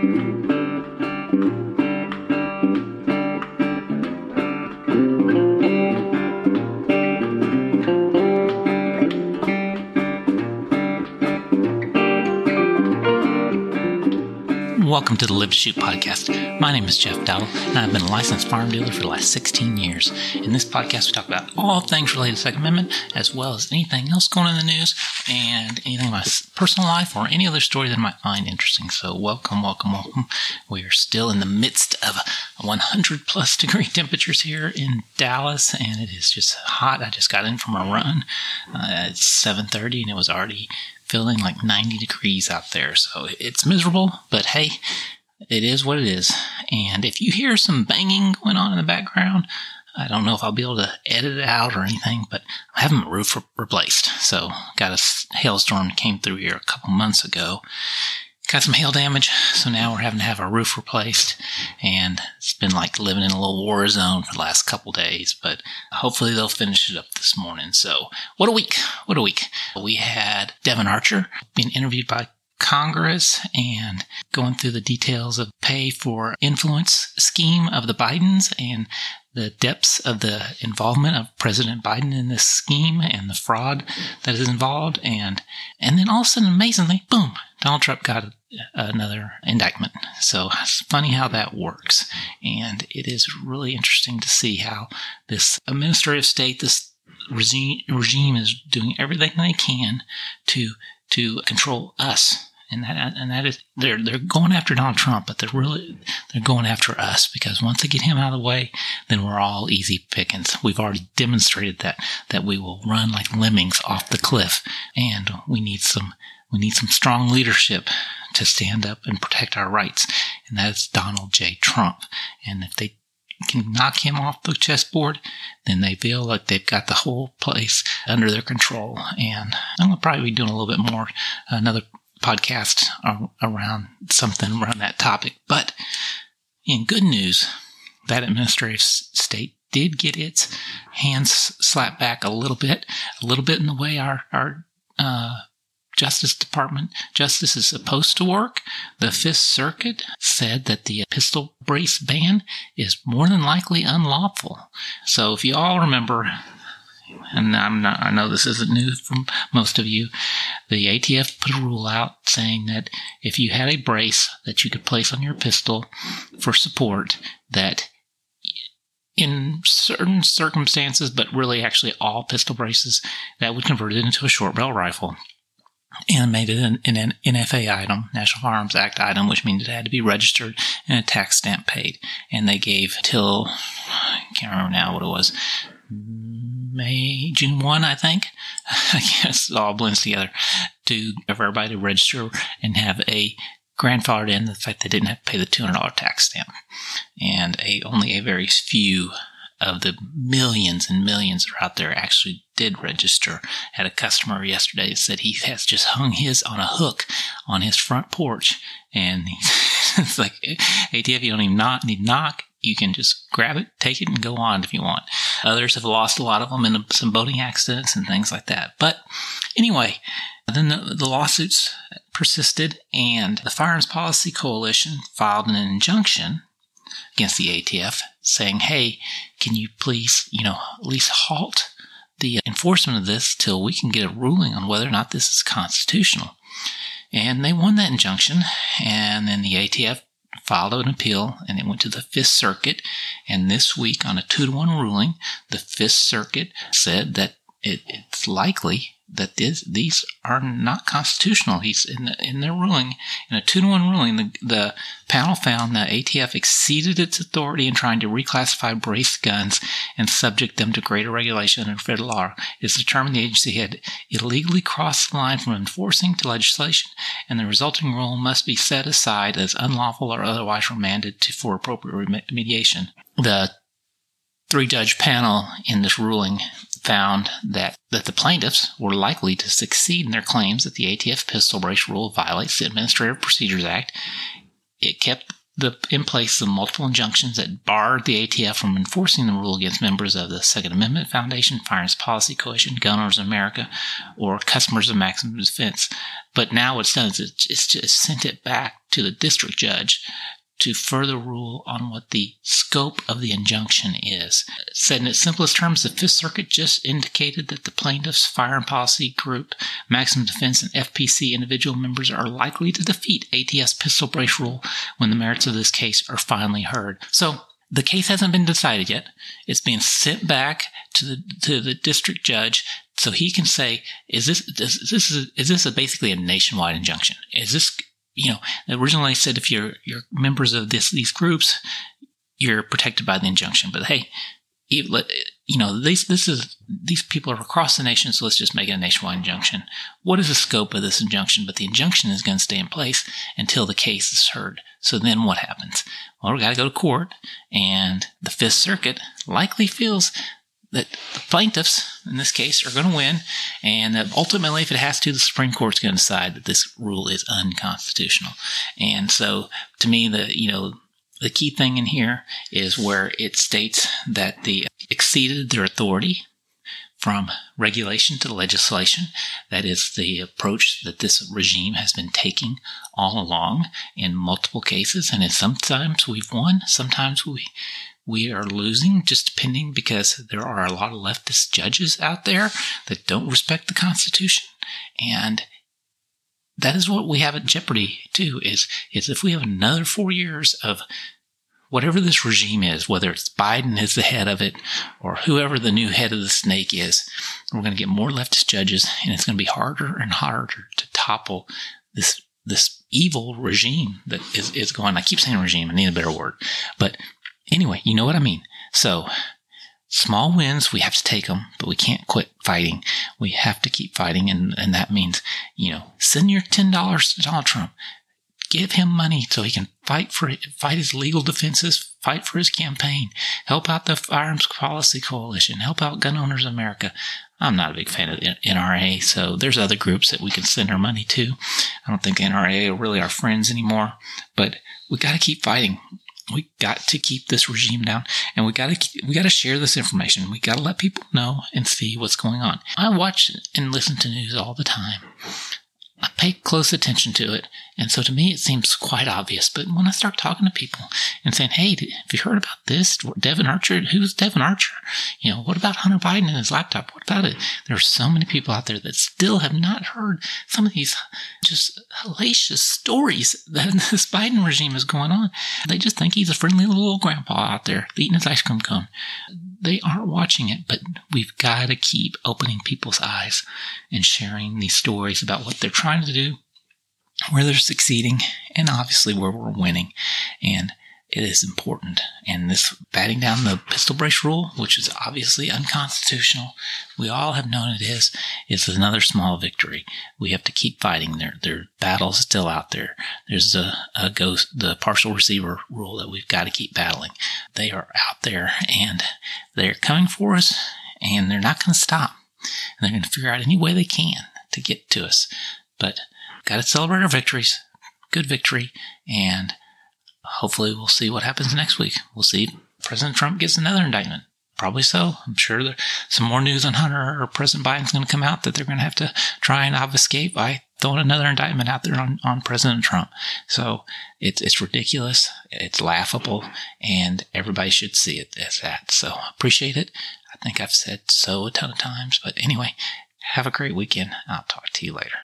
Thank you. Welcome to the Live to Shoot podcast. My name is Jeff Dowdle, and I've been a licensed farm dealer for the last 16 years. In this podcast, we talk about all things related to Second Amendment, as well as anything else going on in the news and anything in my personal life or any other story that I might find interesting. So, welcome, welcome, welcome. We are still in the midst of 100 plus degree temperatures here in Dallas, and it is just hot. I just got in from a run. Uh, it's 7:30, and it was already feeling like 90 degrees out there. So it's miserable, but hey, it is what it is. And if you hear some banging going on in the background, I don't know if I'll be able to edit it out or anything, but I'm having my roof re- replaced. So got a hailstorm came through here a couple months ago got some hail damage, so now we're having to have our roof replaced. And it's been like living in a little war zone for the last couple days, but hopefully they'll finish it up this morning. So, what a week! What a week! We had Devon Archer being interviewed by Congress and going through the details of pay for influence scheme of the Bidens and the depths of the involvement of President Biden in this scheme and the fraud that is involved and and then all of a sudden amazingly boom Donald Trump got another indictment. So it's funny how that works. And it is really interesting to see how this administrative state, this regime, regime is doing everything they can to, to control us. And that, and that is, they're, they're going after Donald Trump, but they're really, they're going after us because once they get him out of the way, then we're all easy pickings. We've already demonstrated that, that we will run like lemmings off the cliff and we need some, we need some strong leadership to stand up and protect our rights. And that's Donald J. Trump. And if they can knock him off the chessboard, then they feel like they've got the whole place under their control. And I'm going to probably be doing a little bit more, another podcast around something around that topic. But in good news, that administrative state did get its hands slapped back a little bit, a little bit in the way our, our, uh, Justice Department justice is supposed to work. The Fifth Circuit said that the pistol brace ban is more than likely unlawful. So if you all remember, and I'm not, I know this isn't new from most of you, the ATF put a rule out saying that if you had a brace that you could place on your pistol for support, that in certain circumstances, but really actually all pistol braces, that would convert it into a short barrel rifle and made it an, an, NFA item, National Firearms Act item, which means it had to be registered and a tax stamp paid. And they gave till, I can't remember now what it was, May, June 1, I think. I guess it all blends together to everybody to register and have a grandfathered in the fact they didn't have to pay the $200 tax stamp. And a, only a very few of the millions and millions that are out there actually did register. Had a customer yesterday that said he has just hung his on a hook on his front porch, and it's like ATF, you don't even knock, need knock. You can just grab it, take it, and go on if you want. Others have lost a lot of them in some boating accidents and things like that. But anyway, then the, the lawsuits persisted, and the Firearms Policy Coalition filed an injunction against the ATF saying, hey, can you please, you know, at least halt the enforcement of this till we can get a ruling on whether or not this is constitutional. And they won that injunction, and then the ATF filed an appeal and it went to the Fifth Circuit. And this week, on a two to one ruling, the Fifth Circuit said that it, it's likely that this, these are not constitutional. He's in, the, in their ruling, in a two to one ruling, the, the panel found that ATF exceeded its authority in trying to reclassify braced guns and subject them to greater regulation under federal law. It's determined the agency had illegally crossed the line from enforcing to legislation, and the resulting rule must be set aside as unlawful or otherwise remanded to, for appropriate remediation. The three judge panel in this ruling found that, that the plaintiffs were likely to succeed in their claims that the ATF pistol brace rule violates the Administrative Procedures Act. It kept the in place the multiple injunctions that barred the ATF from enforcing the rule against members of the Second Amendment Foundation, Firearms Policy Coalition, Gun Owners of America, or customers of Maximum Defense. But now what's done is it's just sent it back to the district judge to further rule on what the scope of the injunction is. Said in its simplest terms, the Fifth Circuit just indicated that the plaintiffs' firearm policy group, Maximum Defense, and FPC individual members are likely to defeat ATS pistol brace rule when the merits of this case are finally heard. So the case hasn't been decided yet. It's being sent back to the to the district judge so he can say, is this is this is, is this a basically a nationwide injunction? Is this you know, originally I said if you're you're members of this these groups, you're protected by the injunction. But hey, you know, these this is these people are across the nation, so let's just make it a nationwide injunction. What is the scope of this injunction? But the injunction is going to stay in place until the case is heard. So then what happens? Well, we got to go to court, and the Fifth Circuit likely feels that the plaintiffs in this case are going to win, and ultimately, if it has to, the Supreme Court's going to decide that this rule is unconstitutional. And so, to me, the you know the key thing in here is where it states that they exceeded their authority from regulation to legislation. That is the approach that this regime has been taking all along in multiple cases. And sometimes we've won, sometimes we we are losing just depending because there are a lot of leftist judges out there that don't respect the Constitution. And that is what we have at jeopardy too, is, is if we have another four years of whatever this regime is, whether it's Biden is the head of it or whoever the new head of the snake is, we're going to get more leftist judges and it's going to be harder and harder to topple this, this evil regime that is, is going. I keep saying regime. I need a better word, but Anyway, you know what I mean. So, small wins, we have to take them, but we can't quit fighting. We have to keep fighting. And, and that means, you know, send your $10 to Donald Trump. Give him money so he can fight for fight his legal defenses, fight for his campaign, help out the Firearms Policy Coalition, help out Gun Owners America. I'm not a big fan of the NRA, so there's other groups that we can send our money to. I don't think NRA are really our friends anymore, but we got to keep fighting we got to keep this regime down and we got to we got to share this information. We got to let people know and see what's going on. I watch and listen to news all the time I pay close attention to it. And so to me, it seems quite obvious. But when I start talking to people and saying, Hey, have you heard about this? Devon Archer? Who's Devon Archer? You know, what about Hunter Biden and his laptop? What about it? There are so many people out there that still have not heard some of these just hellacious stories that this Biden regime is going on. They just think he's a friendly little grandpa out there eating his ice cream cone they aren't watching it, but we've got to keep opening people's eyes and sharing these stories about what they're trying to do, where they're succeeding, and obviously where we're winning. And it is important. And this batting down the pistol brace rule, which is obviously unconstitutional, we all have known it is, is another small victory. We have to keep fighting. There, their battle's still out there. There's a, a ghost the partial receiver rule that we've got to keep battling. They are out there and they're coming for us and they're not gonna stop. And they're gonna figure out any way they can to get to us. But gotta celebrate our victories. Good victory and hopefully we'll see what happens next week. We'll see President Trump gets another indictment. Probably so. I'm sure there's some more news on Hunter or President Biden's going to come out that they're going to have to try and obfuscate by throwing another indictment out there on, on President Trump. So it's, it's ridiculous. It's laughable and everybody should see it as that. So appreciate it. I think I've said so a ton of times, but anyway, have a great weekend. I'll talk to you later.